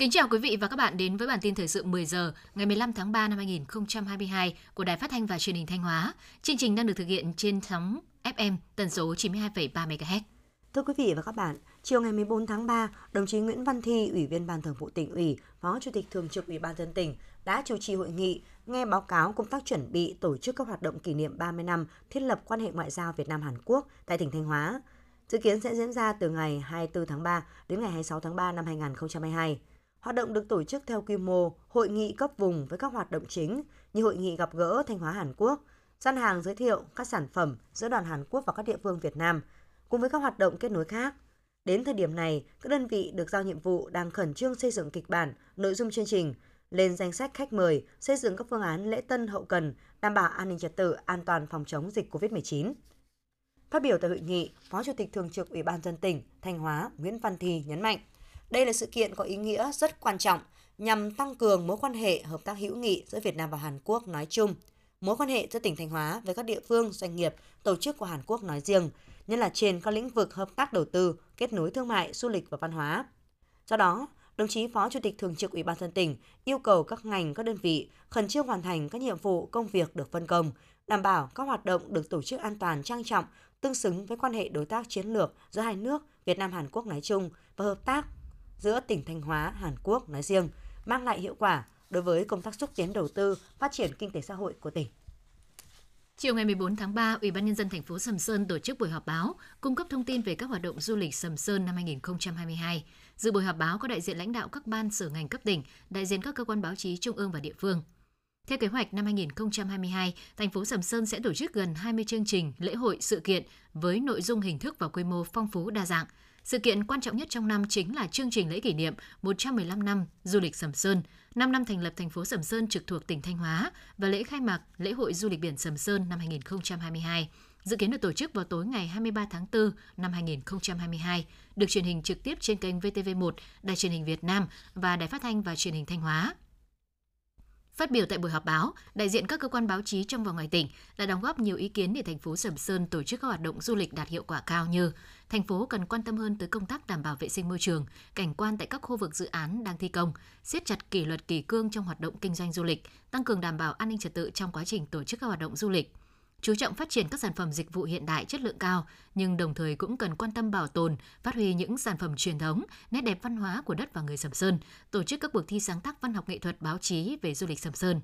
Kính chào quý vị và các bạn đến với bản tin thời sự 10 giờ ngày 15 tháng 3 năm 2022 của Đài Phát thanh và Truyền hình Thanh Hóa. Chương trình đang được thực hiện trên sóng FM tần số 92,3 MHz. Thưa quý vị và các bạn, chiều ngày 14 tháng 3, đồng chí Nguyễn Văn Thi, Ủy viên Ban Thường vụ tỉnh ủy, Phó Chủ tịch Thường trực Ủy ban dân tỉnh đã chủ trì hội nghị nghe báo cáo công tác chuẩn bị tổ chức các hoạt động kỷ niệm 30 năm thiết lập quan hệ ngoại giao Việt Nam Hàn Quốc tại tỉnh Thanh Hóa. Dự kiến sẽ diễn ra từ ngày 24 tháng 3 đến ngày 26 tháng 3 năm 2022. Hoạt động được tổ chức theo quy mô hội nghị cấp vùng với các hoạt động chính như hội nghị gặp gỡ Thanh Hóa Hàn Quốc, gian hàng giới thiệu các sản phẩm giữa đoàn Hàn Quốc và các địa phương Việt Nam, cùng với các hoạt động kết nối khác. Đến thời điểm này, các đơn vị được giao nhiệm vụ đang khẩn trương xây dựng kịch bản, nội dung chương trình, lên danh sách khách mời, xây dựng các phương án lễ tân hậu cần, đảm bảo an ninh trật tự, an toàn phòng chống dịch COVID-19. Phát biểu tại hội nghị, Phó Chủ tịch Thường trực Ủy ban dân tỉnh Thanh Hóa Nguyễn Văn Thi nhấn mạnh, đây là sự kiện có ý nghĩa rất quan trọng nhằm tăng cường mối quan hệ hợp tác hữu nghị giữa Việt Nam và Hàn Quốc nói chung, mối quan hệ giữa tỉnh Thanh Hóa với các địa phương, doanh nghiệp, tổ chức của Hàn Quốc nói riêng, nhất là trên các lĩnh vực hợp tác đầu tư, kết nối thương mại, du lịch và văn hóa. Do đó, đồng chí Phó Chủ tịch Thường trực Ủy ban dân tỉnh yêu cầu các ngành, các đơn vị khẩn trương hoàn thành các nhiệm vụ công việc được phân công, đảm bảo các hoạt động được tổ chức an toàn trang trọng, tương xứng với quan hệ đối tác chiến lược giữa hai nước Việt Nam Hàn Quốc nói chung và hợp tác giữa tỉnh Thanh Hóa, Hàn Quốc nói riêng, mang lại hiệu quả đối với công tác xúc tiến đầu tư, phát triển kinh tế xã hội của tỉnh. Chiều ngày 14 tháng 3, Ủy ban nhân dân thành phố Sầm Sơn tổ chức buổi họp báo cung cấp thông tin về các hoạt động du lịch Sầm Sơn năm 2022. Dự buổi họp báo có đại diện lãnh đạo các ban sở ngành cấp tỉnh, đại diện các cơ quan báo chí trung ương và địa phương. Theo kế hoạch năm 2022, thành phố Sầm Sơn sẽ tổ chức gần 20 chương trình, lễ hội, sự kiện với nội dung hình thức và quy mô phong phú đa dạng. Sự kiện quan trọng nhất trong năm chính là chương trình lễ kỷ niệm 115 năm du lịch Sầm Sơn, 5 năm thành lập thành phố Sầm Sơn trực thuộc tỉnh Thanh Hóa và lễ khai mạc lễ hội du lịch biển Sầm Sơn năm 2022 dự kiến được tổ chức vào tối ngày 23 tháng 4 năm 2022, được truyền hình trực tiếp trên kênh VTV1, Đài truyền hình Việt Nam và Đài phát thanh và truyền hình Thanh Hóa. Phát biểu tại buổi họp báo, đại diện các cơ quan báo chí trong và ngoài tỉnh đã đóng góp nhiều ý kiến để thành phố Sầm Sơn tổ chức các hoạt động du lịch đạt hiệu quả cao như thành phố cần quan tâm hơn tới công tác đảm bảo vệ sinh môi trường, cảnh quan tại các khu vực dự án đang thi công, siết chặt kỷ luật kỷ cương trong hoạt động kinh doanh du lịch, tăng cường đảm bảo an ninh trật tự trong quá trình tổ chức các hoạt động du lịch chú trọng phát triển các sản phẩm dịch vụ hiện đại chất lượng cao, nhưng đồng thời cũng cần quan tâm bảo tồn, phát huy những sản phẩm truyền thống, nét đẹp văn hóa của đất và người Sầm Sơn, tổ chức các cuộc thi sáng tác văn học nghệ thuật báo chí về du lịch Sầm Sơn.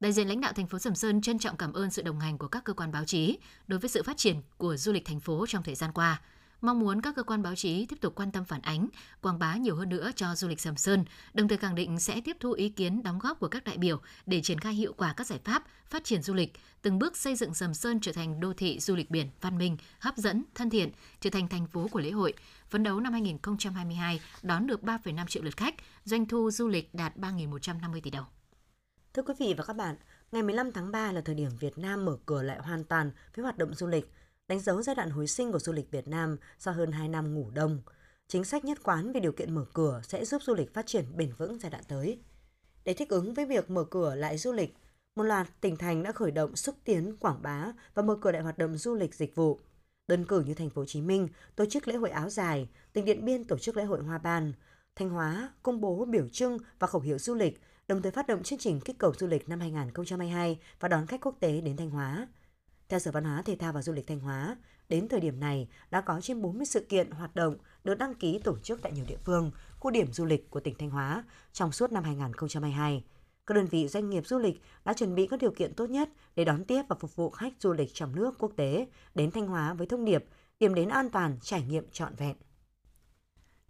Đại diện lãnh đạo thành phố Sầm Sơn trân trọng cảm ơn sự đồng hành của các cơ quan báo chí đối với sự phát triển của du lịch thành phố trong thời gian qua – mong muốn các cơ quan báo chí tiếp tục quan tâm phản ánh, quảng bá nhiều hơn nữa cho du lịch Sầm Sơn, đồng thời khẳng định sẽ tiếp thu ý kiến đóng góp của các đại biểu để triển khai hiệu quả các giải pháp phát triển du lịch, từng bước xây dựng Sầm Sơn trở thành đô thị du lịch biển văn minh, hấp dẫn, thân thiện, trở thành thành phố của lễ hội. Phấn đấu năm 2022 đón được 3,5 triệu lượt khách, doanh thu du lịch đạt 3.150 tỷ đồng. Thưa quý vị và các bạn, ngày 15 tháng 3 là thời điểm Việt Nam mở cửa lại hoàn toàn với hoạt động du lịch – đánh dấu giai đoạn hồi sinh của du lịch Việt Nam sau hơn 2 năm ngủ đông. Chính sách nhất quán về điều kiện mở cửa sẽ giúp du lịch phát triển bền vững giai đoạn tới. Để thích ứng với việc mở cửa lại du lịch, một loạt tỉnh thành đã khởi động xúc tiến, quảng bá và mở cửa lại hoạt động du lịch dịch vụ. Đơn cử như thành phố Hồ Chí Minh tổ chức lễ hội áo dài, tỉnh Điện Biên tổ chức lễ hội hoa ban, Thanh Hóa công bố biểu trưng và khẩu hiệu du lịch, đồng thời phát động chương trình kích cầu du lịch năm 2022 và đón khách quốc tế đến Thanh Hóa. Theo Sở Văn hóa Thể thao và Du lịch Thanh Hóa, đến thời điểm này đã có trên 40 sự kiện hoạt động được đăng ký tổ chức tại nhiều địa phương, khu điểm du lịch của tỉnh Thanh Hóa trong suốt năm 2022. Các đơn vị doanh nghiệp du lịch đã chuẩn bị các điều kiện tốt nhất để đón tiếp và phục vụ khách du lịch trong nước quốc tế đến Thanh Hóa với thông điệp điểm đến an toàn, trải nghiệm trọn vẹn.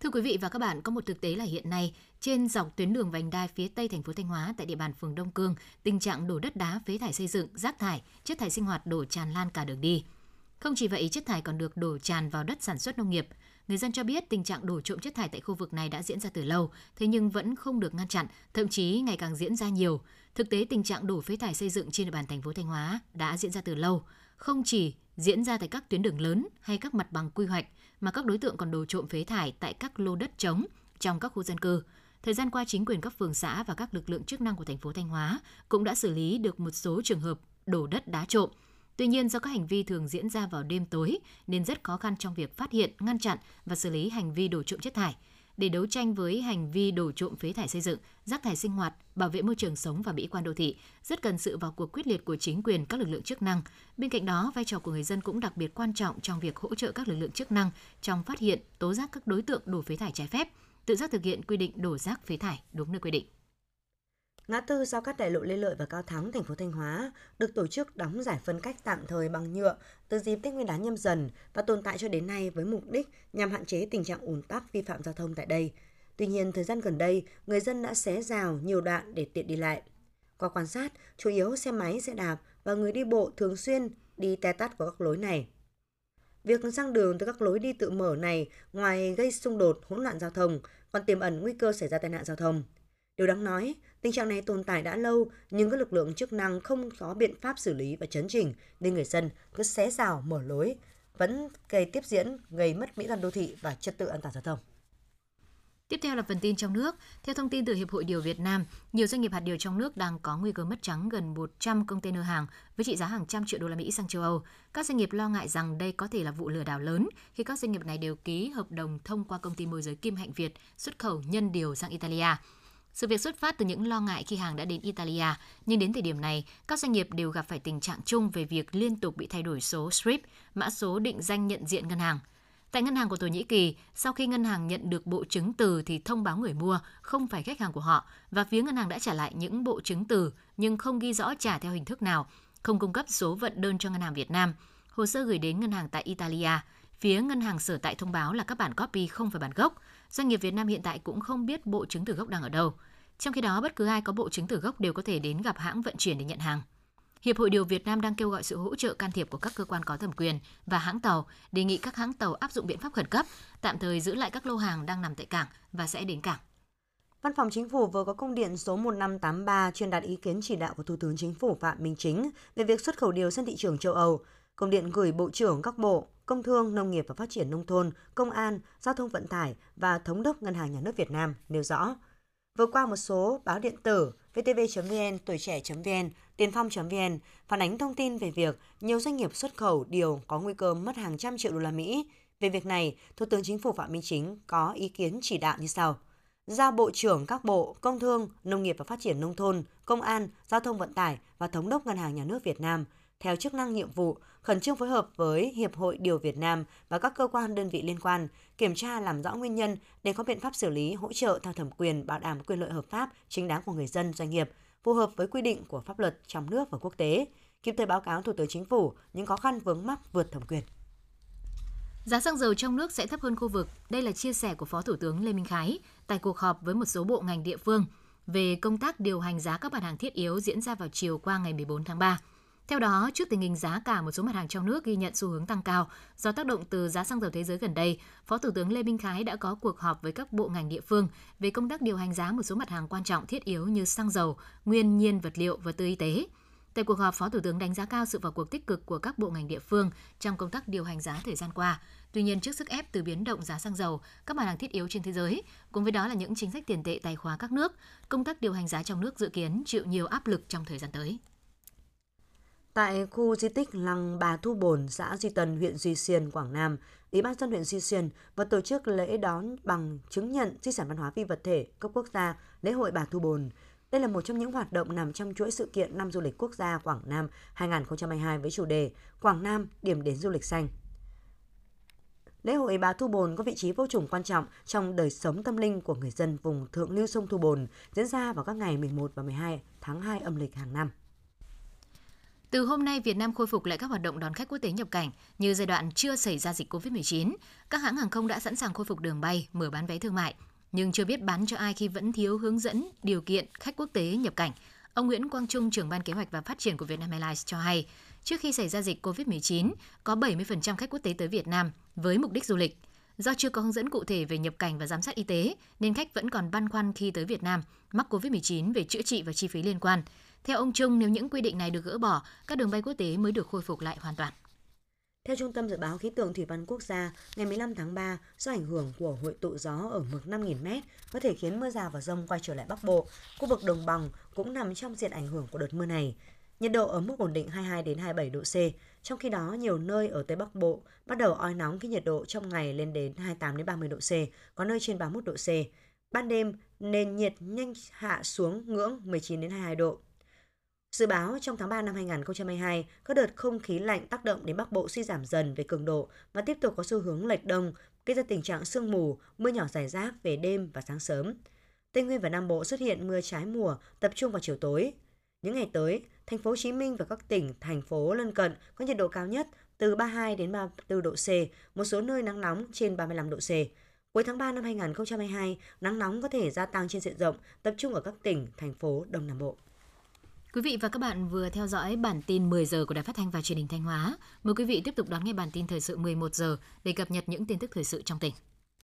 Thưa quý vị và các bạn, có một thực tế là hiện nay, trên dọc tuyến đường vành đai phía tây thành phố Thanh Hóa tại địa bàn phường Đông Cương, tình trạng đổ đất đá, phế thải xây dựng, rác thải, chất thải sinh hoạt đổ tràn lan cả đường đi. Không chỉ vậy, chất thải còn được đổ tràn vào đất sản xuất nông nghiệp. Người dân cho biết tình trạng đổ trộm chất thải tại khu vực này đã diễn ra từ lâu, thế nhưng vẫn không được ngăn chặn, thậm chí ngày càng diễn ra nhiều. Thực tế tình trạng đổ phế thải xây dựng trên địa bàn thành phố Thanh Hóa đã diễn ra từ lâu, không chỉ diễn ra tại các tuyến đường lớn hay các mặt bằng quy hoạch mà các đối tượng còn đổ trộm phế thải tại các lô đất trống trong các khu dân cư. Thời gian qua, chính quyền các phường xã và các lực lượng chức năng của thành phố Thanh Hóa cũng đã xử lý được một số trường hợp đổ đất đá trộm. Tuy nhiên, do các hành vi thường diễn ra vào đêm tối nên rất khó khăn trong việc phát hiện, ngăn chặn và xử lý hành vi đổ trộm chất thải để đấu tranh với hành vi đổ trộm phế thải xây dựng, rác thải sinh hoạt, bảo vệ môi trường sống và mỹ quan đô thị, rất cần sự vào cuộc quyết liệt của chính quyền các lực lượng chức năng. Bên cạnh đó, vai trò của người dân cũng đặc biệt quan trọng trong việc hỗ trợ các lực lượng chức năng trong phát hiện, tố giác các đối tượng đổ phế thải trái phép, tự giác thực hiện quy định đổ rác phế thải đúng nơi quy định. Ngã tư giao cắt đại lộ Lê Lợi và Cao Thắng, thành phố Thanh Hóa được tổ chức đóng giải phân cách tạm thời bằng nhựa từ dịp Tết Nguyên đán nhâm dần và tồn tại cho đến nay với mục đích nhằm hạn chế tình trạng ùn tắc vi phạm giao thông tại đây. Tuy nhiên, thời gian gần đây, người dân đã xé rào nhiều đoạn để tiện đi lại. Qua quan sát, chủ yếu xe máy, xe đạp và người đi bộ thường xuyên đi te tắt vào các lối này. Việc sang đường từ các lối đi tự mở này ngoài gây xung đột, hỗn loạn giao thông, còn tiềm ẩn nguy cơ xảy ra tai nạn giao thông. Điều đáng nói, tình trạng này tồn tại đã lâu nhưng các lực lượng chức năng không có biện pháp xử lý và chấn chỉnh nên người dân cứ xé rào mở lối, vẫn gây tiếp diễn gây mất mỹ quan đô thị và trật tự an toàn giao thông. Tiếp theo là phần tin trong nước. Theo thông tin từ Hiệp hội Điều Việt Nam, nhiều doanh nghiệp hạt điều trong nước đang có nguy cơ mất trắng gần 100 container hàng với trị giá hàng trăm triệu đô la Mỹ sang châu Âu. Các doanh nghiệp lo ngại rằng đây có thể là vụ lừa đảo lớn khi các doanh nghiệp này đều ký hợp đồng thông qua công ty môi giới Kim Hạnh Việt xuất khẩu nhân điều sang Italia. Sự việc xuất phát từ những lo ngại khi hàng đã đến Italia, nhưng đến thời điểm này, các doanh nghiệp đều gặp phải tình trạng chung về việc liên tục bị thay đổi số SWIFT, mã số định danh nhận diện ngân hàng. Tại ngân hàng của Thổ Nhĩ Kỳ, sau khi ngân hàng nhận được bộ chứng từ thì thông báo người mua không phải khách hàng của họ và phía ngân hàng đã trả lại những bộ chứng từ nhưng không ghi rõ trả theo hình thức nào, không cung cấp số vận đơn cho ngân hàng Việt Nam. Hồ sơ gửi đến ngân hàng tại Italia, phía ngân hàng sở tại thông báo là các bản copy không phải bản gốc. Doanh nghiệp Việt Nam hiện tại cũng không biết bộ chứng từ gốc đang ở đâu. Trong khi đó, bất cứ ai có bộ chứng từ gốc đều có thể đến gặp hãng vận chuyển để nhận hàng. Hiệp hội Điều Việt Nam đang kêu gọi sự hỗ trợ can thiệp của các cơ quan có thẩm quyền và hãng tàu, đề nghị các hãng tàu áp dụng biện pháp khẩn cấp, tạm thời giữ lại các lô hàng đang nằm tại cảng và sẽ đến cảng. Văn phòng Chính phủ vừa có công điện số 1583 truyền đạt ý kiến chỉ đạo của Thủ tướng Chính phủ Phạm Minh Chính về việc xuất khẩu điều sang thị trường châu Âu. Công điện gửi Bộ trưởng các bộ Công Thương, Nông nghiệp và Phát triển Nông thôn, Công an, Giao thông Vận tải và Thống đốc Ngân hàng Nhà nước Việt Nam nêu rõ. Vừa qua một số báo điện tử vtv.vn, tuổi trẻ.vn, tiền phong.vn phản ánh thông tin về việc nhiều doanh nghiệp xuất khẩu điều có nguy cơ mất hàng trăm triệu đô la Mỹ. Về việc này, Thủ tướng Chính phủ Phạm Minh Chính có ý kiến chỉ đạo như sau. Giao Bộ trưởng các bộ Công Thương, Nông nghiệp và Phát triển Nông thôn, Công an, Giao thông Vận tải và Thống đốc Ngân hàng Nhà nước Việt Nam theo chức năng nhiệm vụ, khẩn trương phối hợp với Hiệp hội Điều Việt Nam và các cơ quan đơn vị liên quan, kiểm tra làm rõ nguyên nhân để có biện pháp xử lý hỗ trợ theo thẩm quyền bảo đảm quyền lợi hợp pháp chính đáng của người dân, doanh nghiệp, phù hợp với quy định của pháp luật trong nước và quốc tế, kịp thời báo cáo Thủ tướng Chính phủ những khó khăn vướng mắc vượt thẩm quyền. Giá xăng dầu trong nước sẽ thấp hơn khu vực. Đây là chia sẻ của Phó Thủ tướng Lê Minh Khái tại cuộc họp với một số bộ ngành địa phương về công tác điều hành giá các mặt hàng thiết yếu diễn ra vào chiều qua ngày 14 tháng 3. Theo đó, trước tình hình giá cả một số mặt hàng trong nước ghi nhận xu hướng tăng cao do tác động từ giá xăng dầu thế giới gần đây, Phó Thủ tướng Lê Minh Khái đã có cuộc họp với các bộ ngành địa phương về công tác điều hành giá một số mặt hàng quan trọng thiết yếu như xăng dầu, nguyên nhiên vật liệu và tư y tế. Tại cuộc họp, Phó Thủ tướng đánh giá cao sự vào cuộc tích cực của các bộ ngành địa phương trong công tác điều hành giá thời gian qua. Tuy nhiên, trước sức ép từ biến động giá xăng dầu, các mặt hàng thiết yếu trên thế giới, cùng với đó là những chính sách tiền tệ tài khóa các nước, công tác điều hành giá trong nước dự kiến chịu nhiều áp lực trong thời gian tới. Tại khu di tích Lăng Bà Thu Bồn, xã Duy Tân, huyện Duy Xuyên, Quảng Nam, Ủy ban dân huyện Duy Xuyên vừa tổ chức lễ đón bằng chứng nhận di sản văn hóa phi vật thể cấp quốc gia lễ hội Bà Thu Bồn. Đây là một trong những hoạt động nằm trong chuỗi sự kiện năm du lịch quốc gia Quảng Nam 2022 với chủ đề Quảng Nam điểm đến du lịch xanh. Lễ hội Bà Thu Bồn có vị trí vô cùng quan trọng trong đời sống tâm linh của người dân vùng thượng lưu sông Thu Bồn, diễn ra vào các ngày 11 và 12 tháng 2 âm lịch hàng năm. Từ hôm nay, Việt Nam khôi phục lại các hoạt động đón khách quốc tế nhập cảnh như giai đoạn chưa xảy ra dịch COVID-19. Các hãng hàng không đã sẵn sàng khôi phục đường bay, mở bán vé thương mại, nhưng chưa biết bán cho ai khi vẫn thiếu hướng dẫn điều kiện khách quốc tế nhập cảnh. Ông Nguyễn Quang Trung, trưởng ban kế hoạch và phát triển của Vietnam Airlines cho hay, trước khi xảy ra dịch COVID-19, có 70% khách quốc tế tới Việt Nam với mục đích du lịch. Do chưa có hướng dẫn cụ thể về nhập cảnh và giám sát y tế, nên khách vẫn còn băn khoăn khi tới Việt Nam mắc COVID-19 về chữa trị và chi phí liên quan. Theo ông Trung, nếu những quy định này được gỡ bỏ, các đường bay quốc tế mới được khôi phục lại hoàn toàn. Theo Trung tâm Dự báo Khí tượng Thủy văn Quốc gia, ngày 15 tháng 3, do ảnh hưởng của hội tụ gió ở mực 5.000m có thể khiến mưa rào và rông quay trở lại Bắc Bộ. Khu vực đồng bằng cũng nằm trong diện ảnh hưởng của đợt mưa này. nhiệt độ ở mức ổn định 22 đến 27 độ C. Trong khi đó, nhiều nơi ở Tây Bắc Bộ bắt đầu oi nóng khi nhiệt độ trong ngày lên đến 28 đến 30 độ C, có nơi trên 31 độ C. Ban đêm, nền nhiệt nhanh hạ xuống ngưỡng 19 đến 22 độ. Dự báo trong tháng 3 năm 2022, các đợt không khí lạnh tác động đến Bắc Bộ suy giảm dần về cường độ và tiếp tục có xu hướng lệch đông, gây ra tình trạng sương mù, mưa nhỏ rải rác về đêm và sáng sớm. Tây Nguyên và Nam Bộ xuất hiện mưa trái mùa, tập trung vào chiều tối. Những ngày tới, thành phố Hồ Chí Minh và các tỉnh, thành phố lân cận có nhiệt độ cao nhất từ 32 đến 34 độ C, một số nơi nắng nóng trên 35 độ C. Cuối tháng 3 năm 2022, nắng nóng có thể gia tăng trên diện rộng, tập trung ở các tỉnh, thành phố Đông Nam Bộ. Quý vị và các bạn vừa theo dõi bản tin 10 giờ của Đài Phát thanh và Truyền hình Thanh Hóa. Mời quý vị tiếp tục đón nghe bản tin thời sự 11 giờ để cập nhật những tin tức thời sự trong tỉnh.